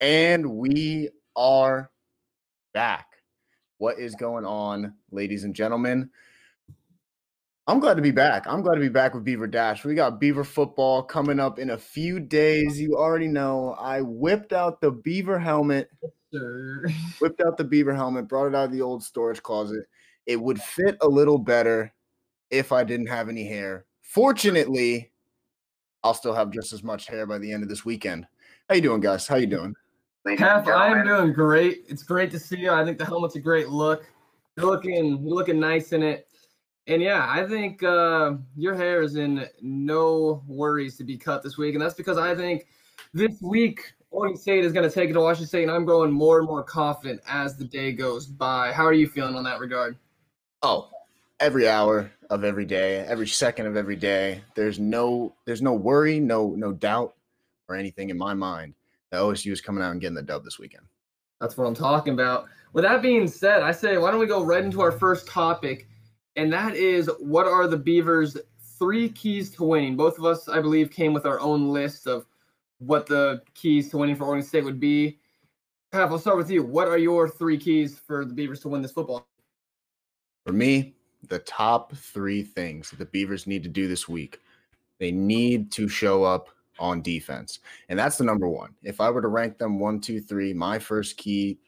And we are back. What is going on, ladies and gentlemen? I'm glad to be back. I'm glad to be back with Beaver Dash. We got Beaver football coming up in a few days. You already know I whipped out the Beaver helmet, whipped out the Beaver helmet, brought it out of the old storage closet. It would fit a little better if I didn't have any hair. Fortunately, I'll still have just as much hair by the end of this weekend. How you doing, guys? How you doing? Hef, I am doing great. It's great to see you. I think the helmet's a great look. You're looking, you're looking nice in it. And yeah, I think uh, your hair is in no worries to be cut this week, and that's because I think this week Oregon State is going to take it to Washington State, and I'm growing more and more confident as the day goes by. How are you feeling on that regard? Oh, every hour of every day, every second of every day. There's no there's no worry, no no doubt or anything in my mind OSU is coming out and getting the dub this weekend. That's what I'm talking about. With that being said, I say why don't we go right into our first topic, and that is what are the Beavers' three keys to winning? Both of us, I believe, came with our own list of what the keys to winning for Oregon State would be. Pat, I'll start with you. What are your three keys for the Beavers to win this football? For me, the top three things that the Beavers need to do this week. They need to show up on defense. And that's the number one. If I were to rank them one, two, three, my first key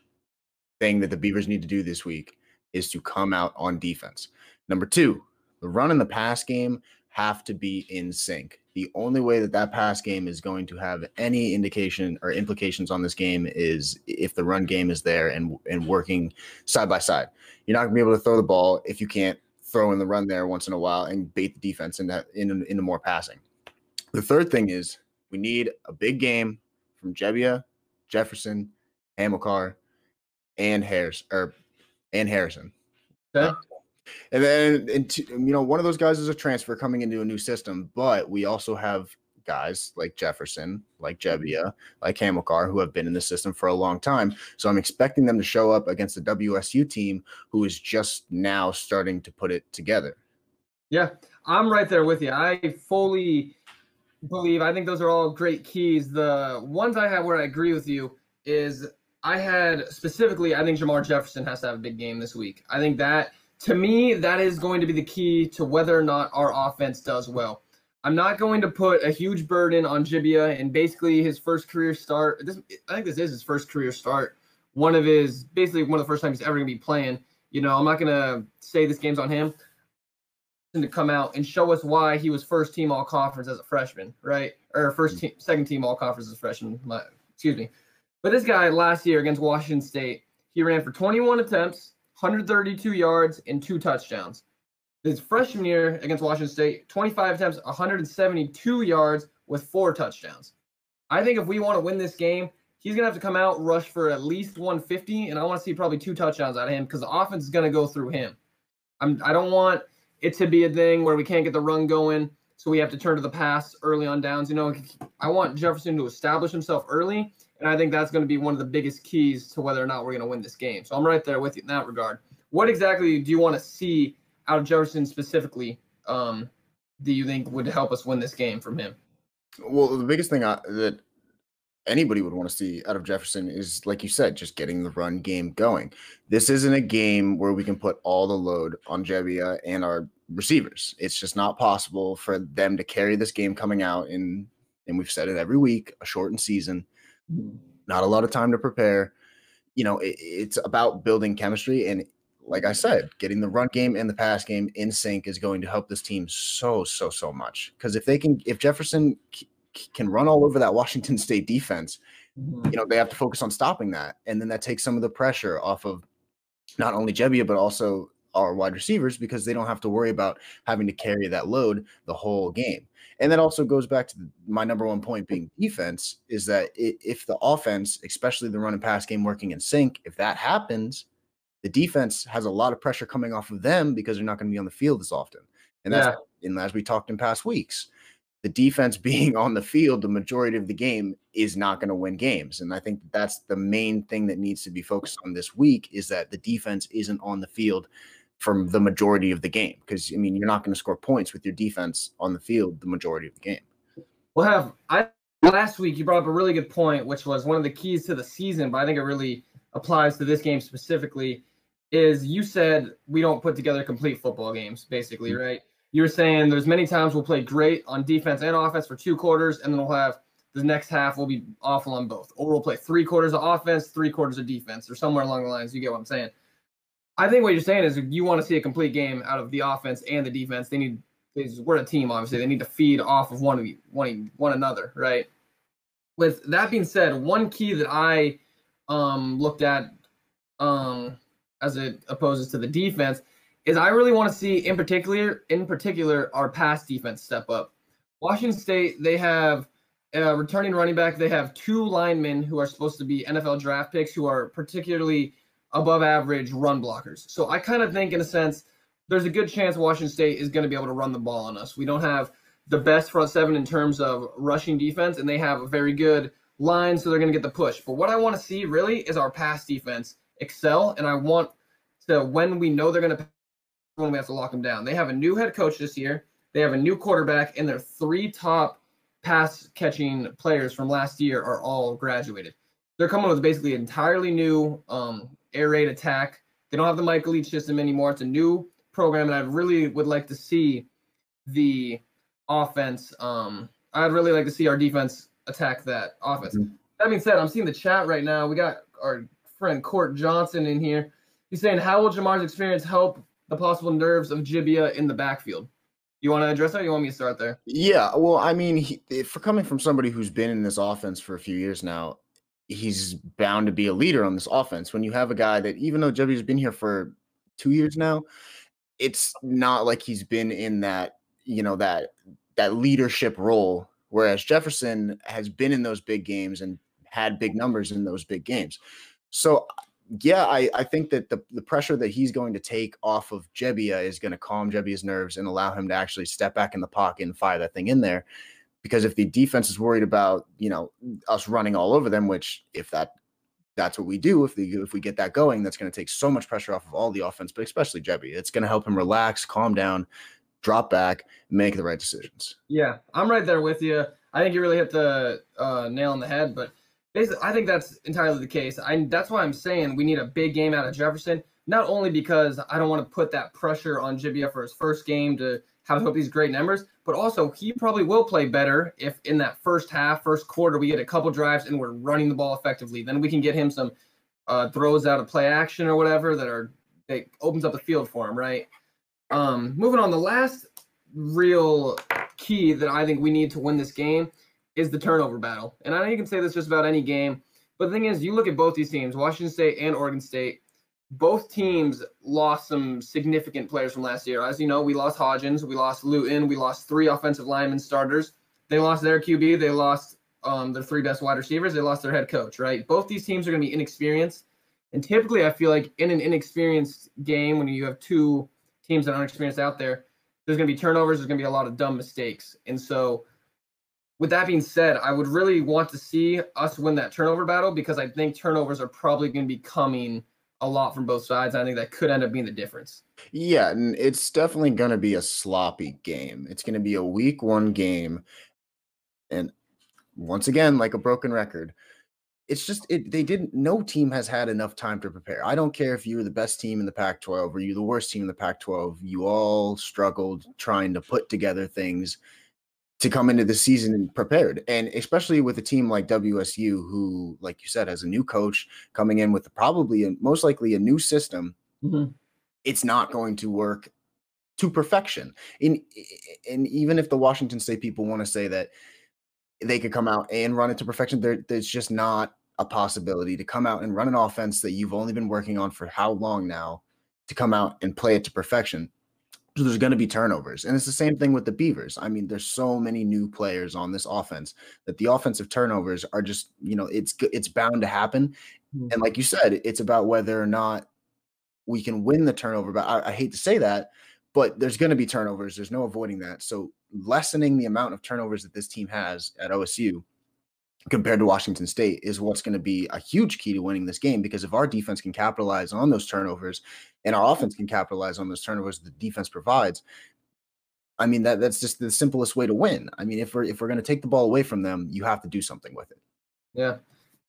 thing that the Beavers need to do this week is to come out on defense. Number two, the run and the pass game have to be in sync. The only way that that pass game is going to have any indication or implications on this game is if the run game is there and and working side by side. You're not going to be able to throw the ball if you can't throw in the run there once in a while and bait the defense into into, into more passing. The third thing is we need a big game from Gebbia, Jefferson, Hamilcar, and Harris or and Harrison. Okay. Um, and then, into, you know, one of those guys is a transfer coming into a new system, but we also have guys like Jefferson, like mm-hmm. Gebbia, like Hamilcar, who have been in the system for a long time. So I'm expecting them to show up against the WSU team who is just now starting to put it together. Yeah, I'm right there with you. I fully believe, I think those are all great keys. The ones I have where I agree with you is I had specifically, I think Jermar Jefferson has to have a big game this week. I think that to me, that is going to be the key to whether or not our offense does well. I'm not going to put a huge burden on Gebbia and basically his first career start. This, I think this is his first career start. One of his, basically one of the first times he's ever going to be playing. You know, I'm not going to say this game's on him to come out and show us why he was first team all conference as a freshman, right? Or first mm. team, second team all conference as a freshman. My, excuse me. But this guy last year against Washington State, he ran for 21 attempts, 132 yards, and two touchdowns. His freshman year against Washington State, 25 attempts, 172 yards with four touchdowns. I think if we want to win this game, he's going to have to come out, rush for at least 150, and I want to see probably two touchdowns out of him because the offense is going to go through him. I'm, I don't want it to be a thing where we can't get the run going, so we have to turn to the pass early on downs. You know, I want Jefferson to establish himself early and I think that's going to be one of the biggest keys to whether or not we're going to win this game. So I'm right there with you in that regard. What exactly do you want to see out of Jefferson specifically? Um, do you think would help us win this game from him? Well, the biggest thing I, that anybody would want to see out of Jefferson is, like you said, just getting the run game going. This isn't a game where we can put all the load on Gebbia and our receivers. It's just not possible for them to carry this game coming out in, and we've said it every week, a shortened season not a lot of time to prepare. You know, it, it's about building chemistry. And like I said, getting the run game and the pass game in sync is going to help this team so, so, so much. Because if they can, if Jefferson can run all over that Washington State defense, mm-hmm. you know, they have to focus on stopping that. And then that takes some of the pressure off of not only Gebbia, but also our wide receivers because they don't have to worry about having to carry that load the whole game. And that also goes back to my number one point being defense is that if the offense, especially the run and pass game working in sync, if that happens, the defense has a lot of pressure coming off of them because they're not going to be on the field as often. And that's yeah. and as we talked in past weeks, the defense being on the field the majority of the game is not going to win games. And I think that's the main thing that needs to be focused on this week is that the defense isn't on the field from the majority of the game because I mean you're not going to score points with your defense on the field the majority of the game. Well, have I last week you brought up a really good point, which was one of the keys to the season, but I think it really applies to this game specifically. Is you said we don't put together complete football games, basically, mm-hmm. right? You were saying there's many times we'll play great on defense and offense for two quarters, and then we'll have the next half will be awful on both, or we'll play three quarters of offense, three quarters of defense, or somewhere along the lines. You get what I'm saying? I think what you're saying is you want to see a complete game out of the offense and the defense. They need we're a team, obviously. They need to feed off of one of one one another, right? With that being said, one key that I um, looked at um, as it opposes to the defense is I really want to see in particular in particular our pass defense step up. Washington State they have returning running back. They have two linemen who are supposed to be NFL draft picks who are particularly above average run blockers. So I kind of think in a sense there's a good chance Washington State is going to be able to run the ball on us. We don't have the best front seven in terms of rushing defense, and they have a very good line, so they're going to get the push. But what I want to see really is our pass defense excel, and I want to when we know they're going to when we have to lock them down. They have a new head coach this year. They have a new quarterback, and their three top pass catching players from last year are all graduated. They're coming with basically an entirely new um, air raid attack. They don't have the Michael Leach system anymore. It's a new program, and I really would like to see the offense. Um, I'd really like to see our defense attack that offense. Mm-hmm. That being said, I'm seeing the chat right now. We got our friend Court Johnson in here. He's saying, "How will Jermar's experience help the possible nerves of Gebbia in the backfield?" You want to address that? you want me to start there? Yeah. Well, I mean, he, for coming from somebody who's been in this offense for a few years now, he's bound to be a leader on this offense. When you have a guy that, even though Gebbia's been here for two years now, it's not like he's been in that you know that that leadership role whereas jefferson has been in those big games and had big numbers in those big games so yeah i i think that the, the pressure that he's going to take off of Gebbia is going to calm Gebbia's nerves and allow him to actually step back in the pocket and fire that thing in there because if the defense is worried about you know us running all over them which if that that's what we do. If we if we get that going, that's going to take so much pressure off of all the offense, but especially Gebbia. It's going to help him relax, calm down, drop back, make the right decisions. Yeah, I'm right there with you. I think you really hit the uh, nail on the head, but I think that's entirely the case. I that's why I'm saying we need a big game out of Jefferson. Not only because I don't want to put that pressure on Gebbia for his first game to have hope these great numbers, but also he probably will play better if in that first half, first quarter, we get a couple drives and we're running the ball effectively. Then we can get him some uh, throws out of play action or whatever that are that opens up the field for him, right? Um, moving on, the last real key that I think we need to win this game is the turnover battle. And I know you can say this just about any game, but the thing is, you look at both these teams, Washington State and Oregon State both teams lost some significant players from last year. As you know, we lost Hodgins, we lost Luton, we lost three offensive linemen starters. They lost their QB, they lost um, their three best wide receivers, they lost their head coach, right? Both these teams are going to be inexperienced. And typically, I feel like in an inexperienced game, when you have two teams that are inexperienced out there, there's going to be turnovers, there's going to be a lot of dumb mistakes. And so, with that being said, I would really want to see us win that turnover battle because I think turnovers are probably going to be coming – a lot from both sides. I think that could end up being the difference. Yeah, and it's definitely going to be a sloppy game. It's going to be a week one game. And once again, like a broken record, it's just it, they didn't no team has had enough time to prepare. I don't care if you were the best team in the Pac-12 or you the worst team in the Pac-12. You all struggled trying to put together things to come into the season prepared. And especially with a team like WSU, who, like you said, has a new coach coming in with probably and most likely a new system, mm-hmm. it's not going to work to perfection. In and even if the Washington State people want to say that they could come out and run it to perfection, there, there's just not a possibility to come out and run an offense that you've only been working on for how long now to come out and play it to perfection there's going to be turnovers. And it's the same thing with the Beavers. I mean, there's so many new players on this offense that the offensive turnovers are just, you know, it's it's bound to happen. Mm-hmm. And like you said, it's about whether or not we can win the turnover. But I, I hate to say that, but there's going to be turnovers. There's no avoiding that. So lessening the amount of turnovers that this team has at OSU compared to Washington State is what's going to be a huge key to winning this game because if our defense can capitalize on those turnovers and our offense can capitalize on those turnovers the defense provides, I mean that that's just the simplest way to win. I mean, if we're if we're going to take the ball away from them, you have to do something with it. Yeah.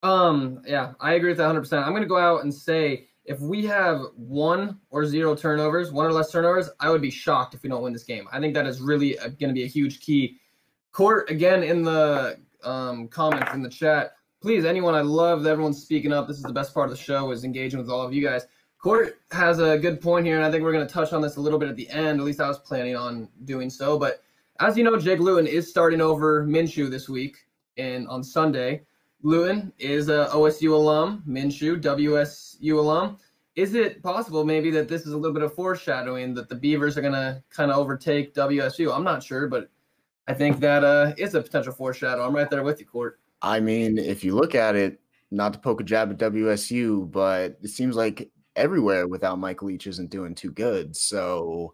Um, yeah, I agree with that 100%. I'm going to go out and say if we have one or zero turnovers, one or less turnovers, I would be shocked if we don't win this game. I think that is really going to be a huge key. Court, again, in the um, comments in the chat, please, anyone, I love everyone's speaking up. This is the best part of the show is engaging with all of you guys. Court has a good point here, and I think we're going to touch on this a little bit at the end. At least I was planning on doing so. But as you know, Jake Luton is starting over Minshew this week and on Sunday. Luton is a OSU alum, Minshew, WSU alum. Is it possible maybe that this is a little bit of foreshadowing that the Beavers are going to kind of overtake WSU? I'm not sure, but I think that uh, is a potential foreshadow. I'm right there with you, Court. I mean, if you look at it, not to poke a jab at WSU, but it seems like everywhere without Mike Leach isn't doing too good. So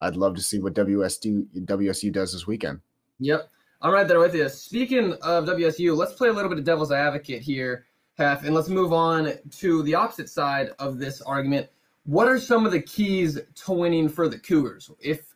I'd love to see what WSU WSU does this weekend. Yep. I'm right there with you. Speaking of WSU, let's play a little bit of devil's advocate here, Hef, and let's move on to the opposite side of this argument. What are some of the keys to winning for the Cougars? If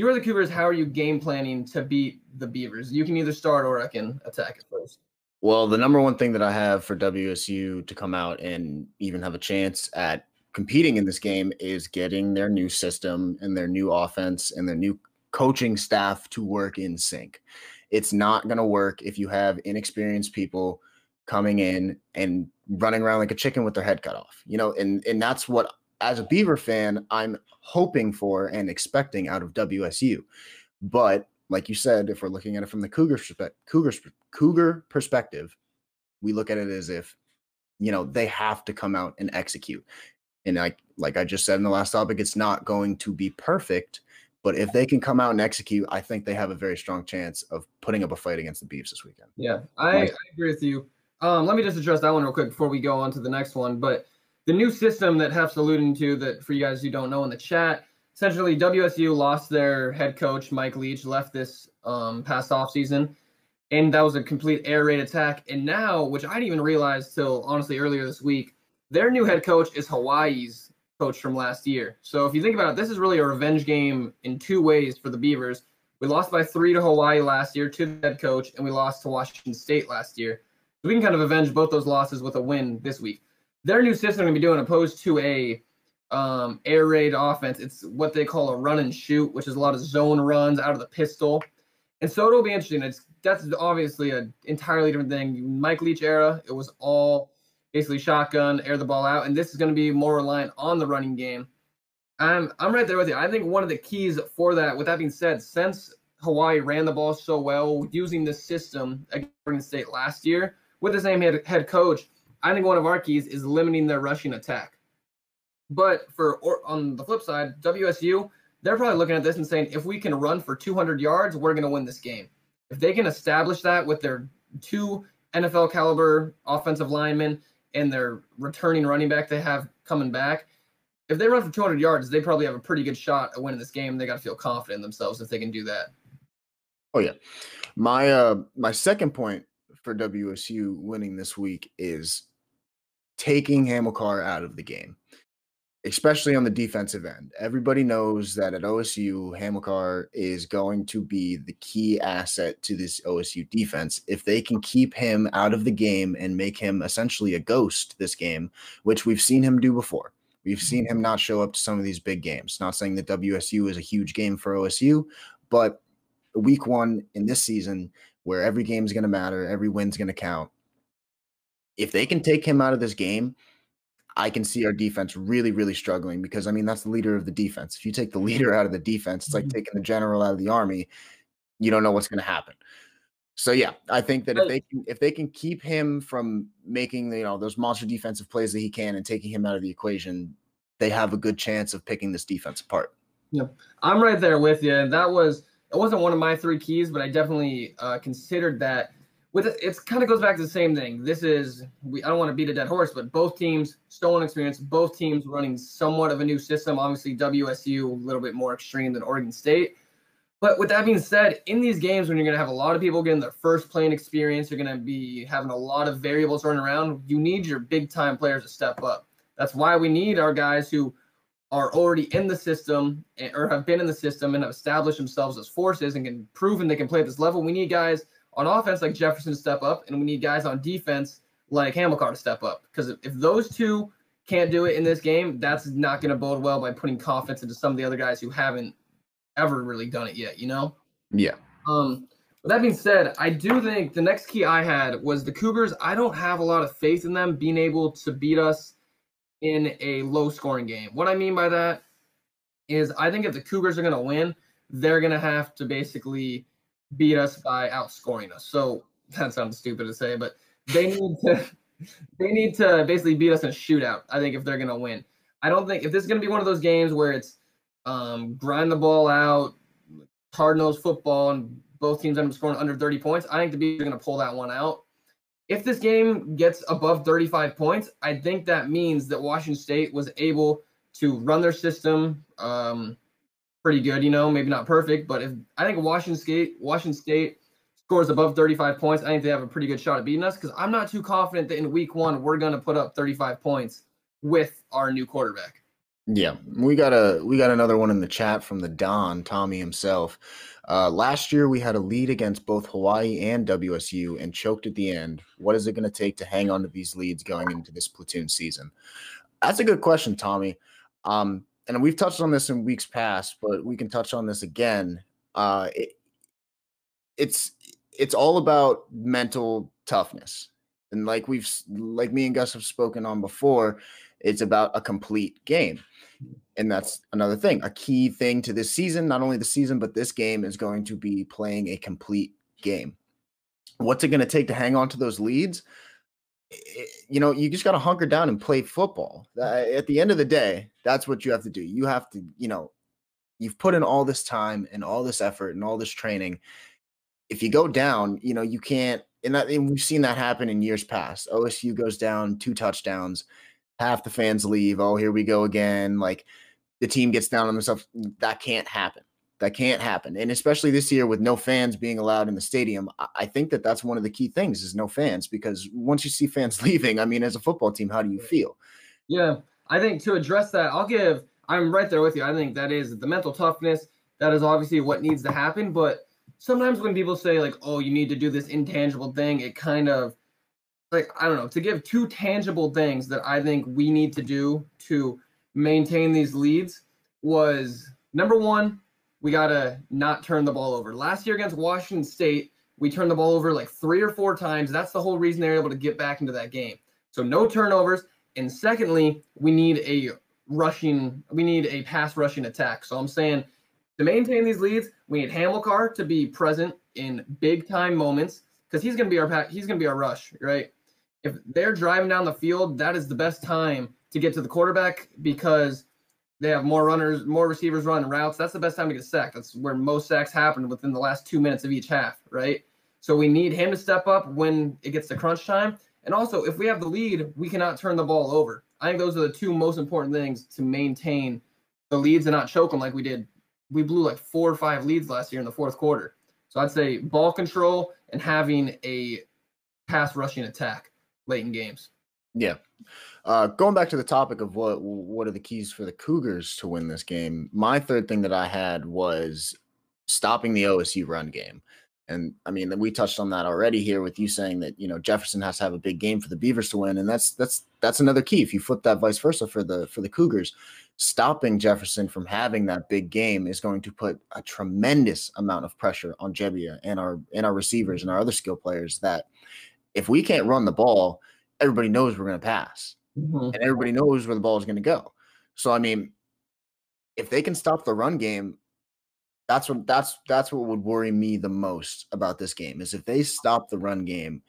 you are the Cougars, how are you game planning to beat the Beavers? You can either start or I can attack first. Well, the number one thing that I have for WSU to come out and even have a chance at competing in this game is getting their new system and their new offense and their new coaching staff to work in sync. It's not going to work if you have inexperienced people coming in and running around like a chicken with their head cut off. You know, and and that's what as a Beaver fan, I'm hoping for and expecting out of WSU. But like you said, if we're looking at it from the Cougar Cougar Cougar perspective, we look at it as if you know they have to come out and execute. And like like I just said in the last topic, it's not going to be perfect, but if they can come out and execute, I think they have a very strong chance of putting up a fight against the Beavs this weekend. Yeah, I, I agree with you. Um, let me just address that one real quick before we go on to the next one. But the new system that Hef's alluding to, that for you guys who don't know in the chat, essentially WSU lost their head coach Mike Leach, left this um, past off season, and that was a complete air raid attack. And now, which I didn't even realize till honestly earlier this week, their new head coach is Hawaii's coach from last year. So if you think about it, this is really a revenge game in two ways for the Beavers. We lost by three to Hawaii last year to the head coach, and we lost to Washington State last year. So we can kind of avenge both those losses with a win this week. Their new system going to be doing opposed to a um, air raid offense. It's what they call a run and shoot, which is a lot of zone runs out of the pistol. And so it'll be interesting. It's that's obviously an entirely different thing. Mike Leach era, it was all basically shotgun, air the ball out, and this is going to be more reliant on the running game. I'm I'm right there with you. I think one of the keys for that. With that being said, since Hawaii ran the ball so well using this system against State last year with the same head, head coach, I think one of our keys is limiting their rushing attack. But for or, on the flip side, WSU, they're probably looking at this and saying, if we can run for 200 yards, we're going to win this game. If they can establish that with their two NFL caliber offensive linemen and their returning running back they have coming back, if they run for 200 yards, they probably have a pretty good shot at winning this game. They got to feel confident in themselves if they can do that. Oh yeah, my uh my second point for WSU winning this week is taking Hamilcar out of the game especially on the defensive end. Everybody knows that at OSU, Hamilcar is going to be the key asset to this OSU defense. If they can keep him out of the game and make him essentially a ghost this game, which we've seen him do before. We've seen him not show up to some of these big games. Not saying that WSU is a huge game for OSU, but week one in this season, where every game is going to matter, every win's going to count. If they can take him out of this game, I can see our defense really, really struggling because I mean that's the leader of the defense. If you take the leader out of the defense, it's like mm-hmm. taking the general out of the army. You don't know what's going to happen. So yeah, I think that if they can if they can keep him from making you know those monster defensive plays that he can and taking him out of the equation, they have a good chance of picking this defense apart. Yep, I'm right there with you. And that was it wasn't one of my three keys, but I definitely uh, considered that with it, kind of goes back to the same thing. This is we I don't want to beat a dead horse, but both teams stolen experience, both teams running somewhat of a new system. Obviously, WSU a little bit more extreme than Oregon State. But with that being said, in these games when you're going to have a lot of people getting their first playing experience, you're going to be having a lot of variables running around. You need your big time players to step up. That's why we need our guys who are already in the system eh, or have been in the system and have established themselves as forces and can proven they can play at this level. We need guys on offense like Jefferson to step up, and we need guys on defense like Hamilcar to step up. Because if, those two can't do it in this game, that's not going to bode well by putting confidence into some of the other guys who haven't ever really done it yet. You know? Yeah. Um. With that being said, I do think the next key I had was the Cougars. I don't have a lot of faith in them being able to beat us in a low scoring game. What I mean by that is I think if the Cougars are going to win, they're going to have to basically beat us by outscoring us. So that sounds stupid to say, but they need to they need to basically beat us in a shootout. I think if they're to win. I don't think if this is to be one of those games where it's um, grind the ball out, hard nosed football, and both teams end up scoring under 30 points. I think the Bees are to pull that one out. If this game gets above 35 points, I think that means that Washington State was able to run their system um, pretty good. You know, maybe not perfect, but if I think Washington State, Washington State scores above 35 points, I think they have a pretty good shot at beating us. Because I'm not too confident that in Week One we're going to put up 35 points with our new quarterback. Yeah, we got a we got another one in the chat from the Don Tommy himself. Uh, last year we had a lead against both Hawaii and WSU and choked at the end. What is it going to take to hang on to these leads going into this platoon season? That's a good question, Tommy. Um, and we've touched on this in weeks past, but we can touch on this again. Uh, it, it's it's all about mental toughness, and like we've like me and Gus have spoken on before, it's about a complete game. And that's another thing. A key thing to this season, not only the season, but this game is going to be playing a complete game. What's it going to take to hang on to those leads? Eh, you know, you just got to hunker down and play football. Mm. Eh, at the end of the day, that's what you have to do. You have to, you know, you've put in all this time and all this effort and all this training. If you go down, you know, you can't, and, that, and we've seen that happen in years past. OSU goes down two touchdowns half the fans leave. Oh, here we go again. Like the team gets down on themselves. That can't happen. That can't happen. And especially this year with no fans being allowed in the stadium, I think that that's one of the key things is no fans because once you see fans leaving, I mean, as a football team, how do you feel? Yeah, I think to address that, I'll give, I'm right there with you. I think that is the mental toughness. That is obviously what needs to happen. But sometimes when people say, like, oh, you need to do this intangible thing, it kind of like I don't know, to give two tangible things that I think we need to do to maintain these leads was number one, we gotta not turn the ball over. Last year against Washington State, we turned the ball over like three or four times. That's the whole reason they're able to get back into that game. So no turnovers. And secondly, we need a rushing, we need a pass rushing attack. So I'm saying to maintain these leads, we need Hamilcar to be present in big time moments because he's gonna be our he's gonna be our rush, right? if they're driving down the field, that is the best time to get to the quarterback because they have more runners, more receivers running routes. That's the best time to get sacked. That's where most sacks happen within the last two minutes of each half, right? So we need him to step up when it gets to crunch time. And also, if we have the lead, we cannot turn the ball over. I think those are the two most important things to maintain the leads and not choke them like we did. We blew like four or five leads last year in the fourth quarter. So I'd say ball control and having a pass rushing attack late in games. Yeah. Uh, going back to the topic of what what are the keys for the Cougars to win this game, my third thing that I had was stopping the OSU run game. And I mean, we touched on that already here with you saying that you know Jefferson has to have a big game for the Beavers to win, and that's that's that's another key. If you flip that vice versa for the for the Cougars, stopping Jefferson from having that big game is going to put a tremendous amount of pressure on Gebbia and our and our receivers and our other skill players. That if we can't run the ball, everybody knows we're going to pass, mm-hmm. and everybody knows where the ball is going to go. So I mean, if they can stop the run game, that's what that's that's what would worry me the most about this game is if they stop the run game.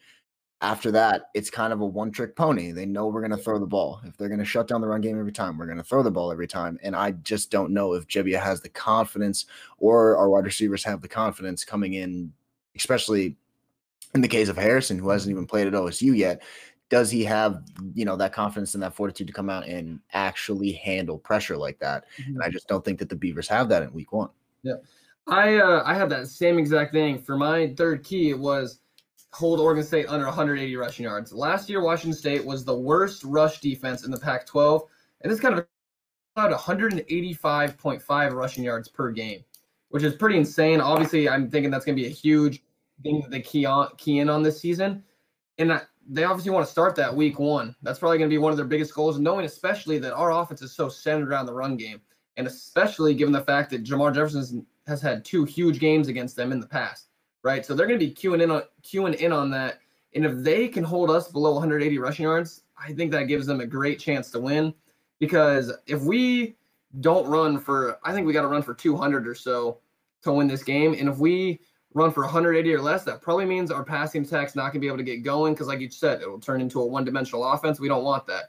After that, it's kind of a one trick pony. They know we're going to throw the ball. If they're going to shut down the run game every time, we're going to throw the ball every time. And I just don't know if Gebbia has the confidence or our wide receivers have the confidence coming in, especially in the case of Harrison, who hasn't even played at OSU yet, does he have you know that confidence and that fortitude to come out and actually handle pressure like that? Mm-hmm. And I just don't think that the Beavers have that in Week One. Yeah, I uh, I had that same exact thing for my third key. It was hold Oregon State under 180 rushing yards. Last year, Washington State was the worst rush defense in the Pac-12, and this kind of about 185.5 rushing yards per game, which is pretty insane. Obviously, I'm thinking that's going to be a huge thing that they key on key in on this season, and I, they obviously want to start that week one. That's probably going to be one of their biggest goals, knowing especially that our offense is so centered around the run game, and especially given the fact that Jermar Jefferson has had two huge games against them in the past, right? So they're going to be queuing in on queuing in on that, and if they can hold us below 180 rushing yards, I think that gives them a great chance to win because if we don't run for, I think we got to run for 200 or so to win this game. And if we run for 180 or less, that probably means our passing attack's not going to be able to get going because, like you said, it will turn into a one dimensional offense. We don't want that.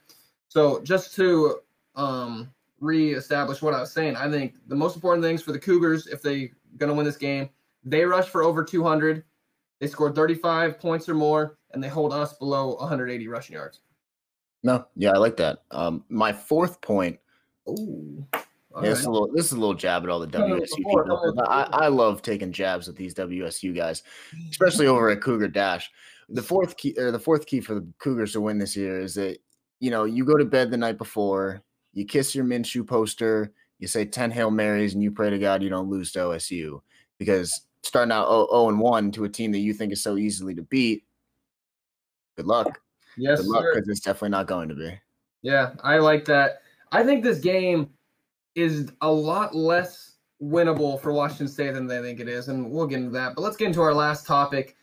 So, just to um, reestablish what I was saying, I think the most important things for the Cougars, if they're going to win this game, they rush for over 200, they score 35 points or more, and they hold us below 180 rushing yards. No, yeah, I like that. Um, my fourth point. Yeah, this, is a little, this is a little jab at all the WSU people. I, I love taking jabs at these WSU guys, especially over at Cougar Dash. The fourth key or the fourth key for the Cougars to win this year is that you know you go to bed the night before, you kiss your Minshew poster, you say ten hail marys, and you pray to God you don't lose to OSU because starting out 0 and one to a team that you think is so easily to beat. Good luck. Yes, Good luck because it's definitely not going to be. Yeah, I like that. I think this game is a lot less winnable for Washington State than they think it is, and we'll get into that. But let's get into our last topic,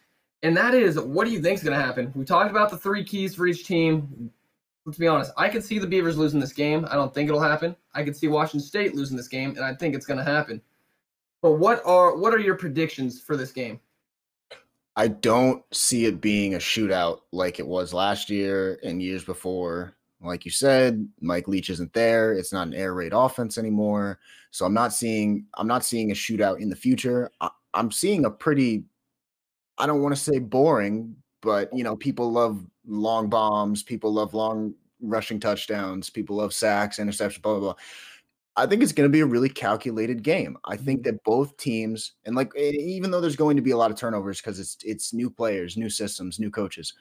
and that is what do you think is going to happen? We talked about the three keys for each team. Let's be honest. I can see the Beavers losing this game. I don't think it'll happen. I can see Washington State losing this game, and I think it's going to happen. But what are what are your predictions for this game? I don't see it being a shootout like it was last year and years before. Like you said, Mike Leach isn't there. It's not an air raid offense anymore. So I'm not seeing I'm not seeing a shootout in the future. I, I'm seeing a pretty I don't want to say boring, but you know, people love long bombs, people love long rushing touchdowns, people love sacks, interceptions, blah blah blah. I think it's going to be a really calculated game. I think mm-hmm. that both teams, and like even though there's going to be a lot of turnovers because it's it's new players, new systems, new coaches,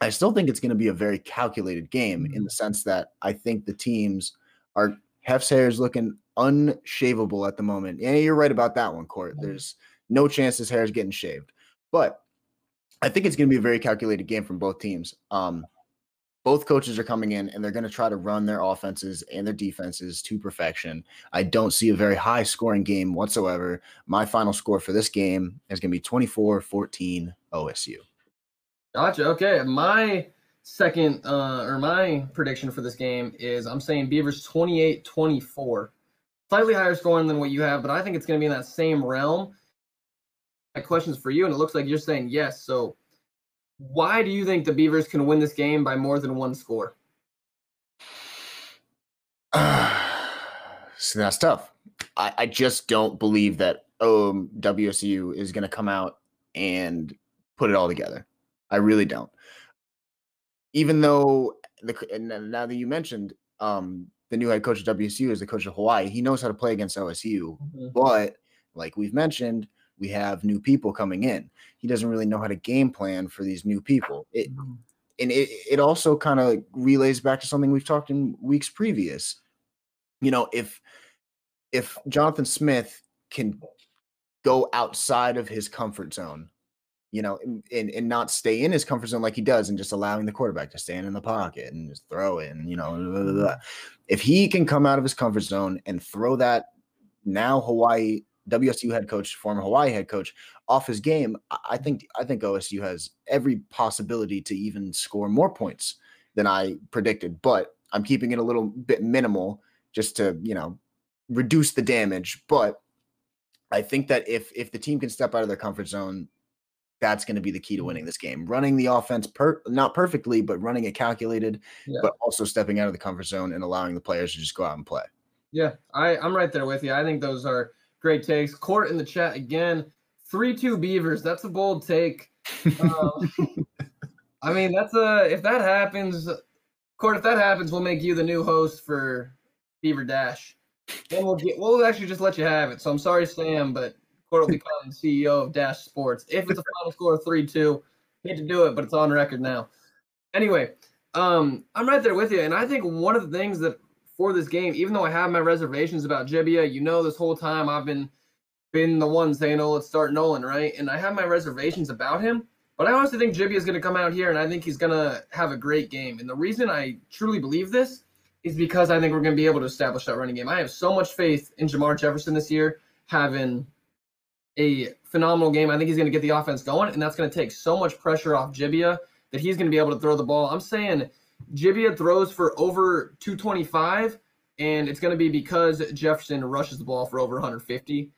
I still think it's going to be a very calculated game in the mm-hmm. sense that I think the teams are Hef's hair is looking unshavable at the moment. Yeah, you're right about that one, Court. Mm-hmm. There's no chance his hair is getting shaved, but I think it's going to be a very calculated game from both teams. Um, both coaches are coming in and they're going to try to run their offenses and their defenses to perfection. I don't see a very high scoring game whatsoever. My final score for this game is going to be 24 14 OSU. Gotcha. Okay. My second uh, or my prediction for this game is I'm saying Beavers 28 24. Slightly higher scoring than what you have, but I think it's going to be in that same realm. My question's for you, and it looks like you're saying yes. So why do you think the Beavers can win this game by more than one score? so that's tough. I, I just don't believe that um, WSU is going to come out and put it all together. I really don't. Even though the now that you mentioned um, the new head coach of WSU is the coach of Hawaii, he knows how to play against OSU. Mm-hmm. But like we've mentioned, we have new people coming in. He doesn't really know how to game plan for these new people. It, mm-hmm. and it, it also kind of relays back to something we've talked in weeks previous. You know, if if Jonathan Smith can go outside of his comfort zone, you know, and, and not stay in his comfort zone like he does, and just allowing the quarterback to stand in the pocket and just throw it, and you know, blah, blah, blah. if he can come out of his comfort zone and throw that now Hawaii WSU head coach, former Hawaii head coach, off his game, I think I think OSU has every possibility to even score more points than I predicted. But I'm keeping it a little bit minimal just to you know reduce the damage. But I think that if if the team can step out of their comfort zone, that's going to be the key to winning this game. Running the offense per not perfectly, but running it calculated, yeah. but also stepping out of the comfort zone and allowing the players to just go out and play. Yeah, I, I'm right there with you. I think those are Great takes. Court in the chat again. 3 2 Beavers. That's a bold take. Um, I mean, that's a, if that happens, Court, if that happens, we'll make you the new host for Beaver Dash. Then we'll get, we'll actually just let you have it. So I'm sorry, Sam, but Court will become CEO of Dash Sports. If it's a final score of 3 2, hate to do it, but it's on record now. Anyway, um, I'm right there with you. And I think one of the things that for this game, even though I have my reservations about Gebbia, you know, this whole time I've been been the one saying, "Oh, let's start Nolan," right? And I have my reservations about him, but I honestly think Gebbia is going to come out here, and I think he's going to have a great game. And the reason I truly believe this is because I think we're going to be able to establish that running game. I have so much faith in Jermar Jefferson this year, having a phenomenal game. I think he's going to get the offense going, and that's going to take so much pressure off Gebbia that he's going to be able to throw the ball. I'm saying Gebbia throws for over 225, and it's going to be because Jefferson rushes the ball for over 150.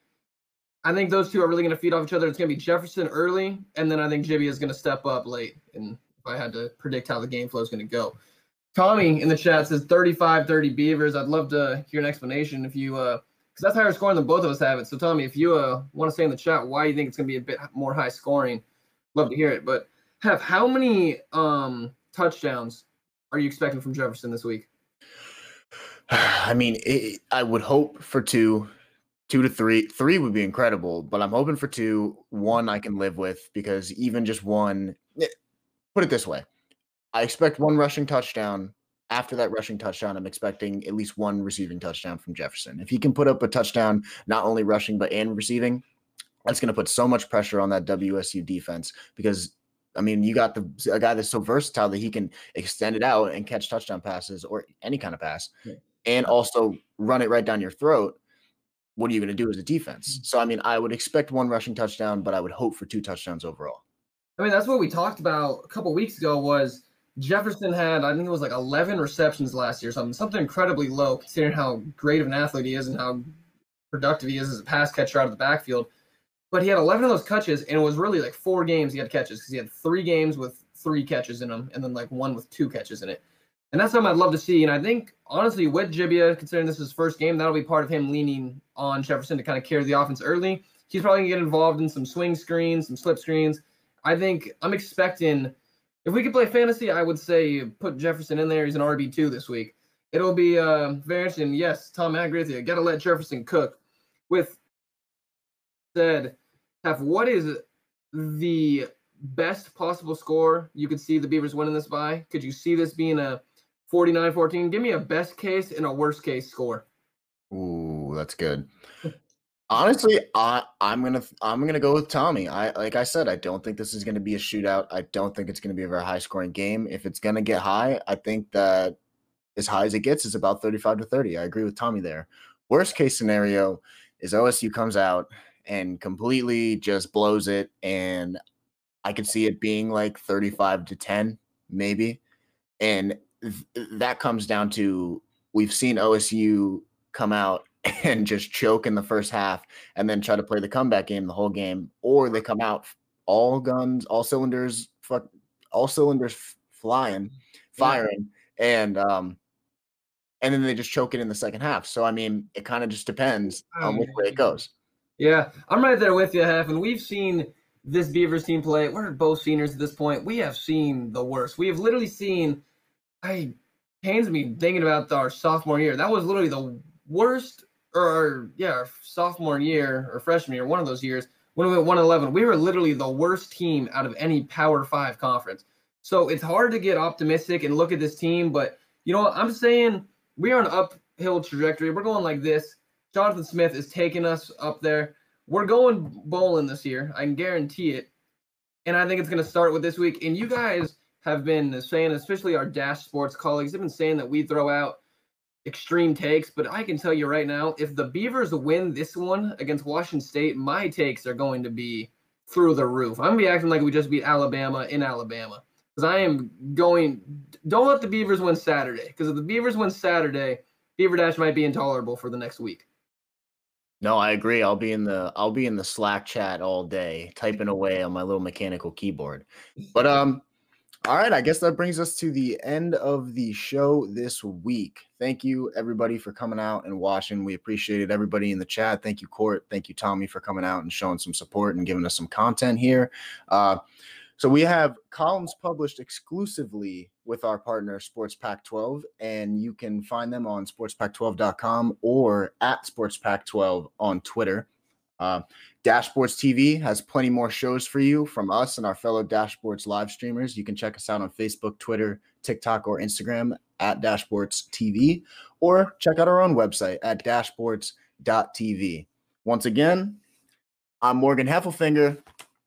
I think those two are really going to feed off each other. It's going to be Jefferson early, and then I think Gebbia is going to step up late. And if I had to predict how the game flow is going to go, Tommy in the chat says 35 30 Beavers. I'd love to hear an explanation if you, uh, because that's higher scoring than both of us have it. So, Tommy, if you uh, want to say in the chat why you think it's going to be a bit more high scoring, love to hear it. But have how many um, touchdowns are you expecting from Jefferson this week? I mean, it, I would hope for two, two to three. Three would be incredible, but I'm hoping for two. One I can live with because even just one, eh, put it this way I expect one rushing touchdown. After that rushing touchdown, I'm expecting at least one receiving touchdown from Jefferson. If he can put up a touchdown, not only rushing, but and receiving, that's going to put so much pressure on that WSU defense because I mean, you got the a guy that's so versatile that he can extend it out and catch touchdown passes or any kind of pass, yeah. and also run it right down your throat. What are you going to do as a defense? Mm-hmm. So, I mean, I would expect one rushing touchdown, but I would hope for two touchdowns overall. I mean, that's what we talked about a couple weeks ago. Was Jefferson had I think it was like 11 receptions last year, something something incredibly low considering how great of an athlete he is and how productive he is as a pass catcher out of the backfield. But he had 11 of those catches, and it was really like four games he had catches because he had three games with three catches in them, and then like one with two catches in it. And that's something I'd love to see. And I think, honestly, with Gebbia, considering this is his first game, that'll be part of him leaning on Jefferson to kind of carry the offense early. He's probably going to get involved in some swing screens, some slip screens. I think I'm expecting, if we could play fantasy, I would say put Jefferson in there. He's an RB2 this week. It'll be uh, very interesting. Yes, Tom, I. Got to let Jefferson cook. With said, have what is the best possible score you could see the Beavers winning this by? Could you see this being a 49-14? Give me a best case and a worst case score. Ooh, that's good. Honestly, I, I'm gonna I'm gonna go with Tommy. I like I said, I don't think this is gonna be a shootout. I don't think it's gonna be a very high scoring game. If it's gonna get high, I think that as high as it gets is about 35 to 30. I agree with Tommy there. Worst case scenario is OSU comes out and completely just blows it. And I could see it being like 35 to 10, maybe. And th- that comes down to we've seen OSU come out and just choke in the first half and then try to play the comeback game the whole game, or they come out all guns, all cylinders, fuck, all cylinders flying, firing, yeah. and um, and then they just choke it in the second half. So I mean, it kind of just depends on which way it goes. Yeah, I'm right there with you, Hef. And we've seen this Beavers team play. We're both seniors at this point. We have seen the worst. We have literally seen. I pains me thinking about our sophomore year. That was literally the worst, or yeah, our sophomore year or freshman year, one of those years when we went one eleven. We were literally the worst team out of any Power Five conference. So it's hard to get optimistic and look at this team, but you know what? I'm saying we are on an uphill trajectory. We're going like this Jonathan Smith is taking us up there. We're going bowling this year. I can guarantee it. And I think it's going to start with this week. And you guys have been saying, especially our Dash Sports colleagues, have been saying that we throw out extreme takes. But I can tell you right now, if the Beavers win this one against Washington State, my takes are going to be through the roof. I'm to be acting like we just beat Alabama in Alabama. Because I am going, don't let the Beavers win Saturday. Because if the Beavers win Saturday, Beaver Dash might be intolerable for the next week. No, I agree. I'll be in the I'll be in the Slack chat all day, typing away on my little mechanical keyboard. But um, all right, I guess that brings us to the end of the show this week. Thank you everybody for coming out and watching. We appreciated everybody in the chat. Thank you, Court. Thank you, Tommy, for coming out and showing some support and giving us some content here. Uh, so we have columns published exclusively with our partner Sports Pack 12, and you can find them on sportspack12.com or at sportspack12 on Twitter. Uh, Dash Sports TV has plenty more shows for you from us and our fellow Dash Sports live streamers. You can check us out on Facebook, Twitter, TikTok, or Instagram at Dash Sports TV, or check out our own website at dashboards.tv. Once again, I'm Morgan Heffelfinger.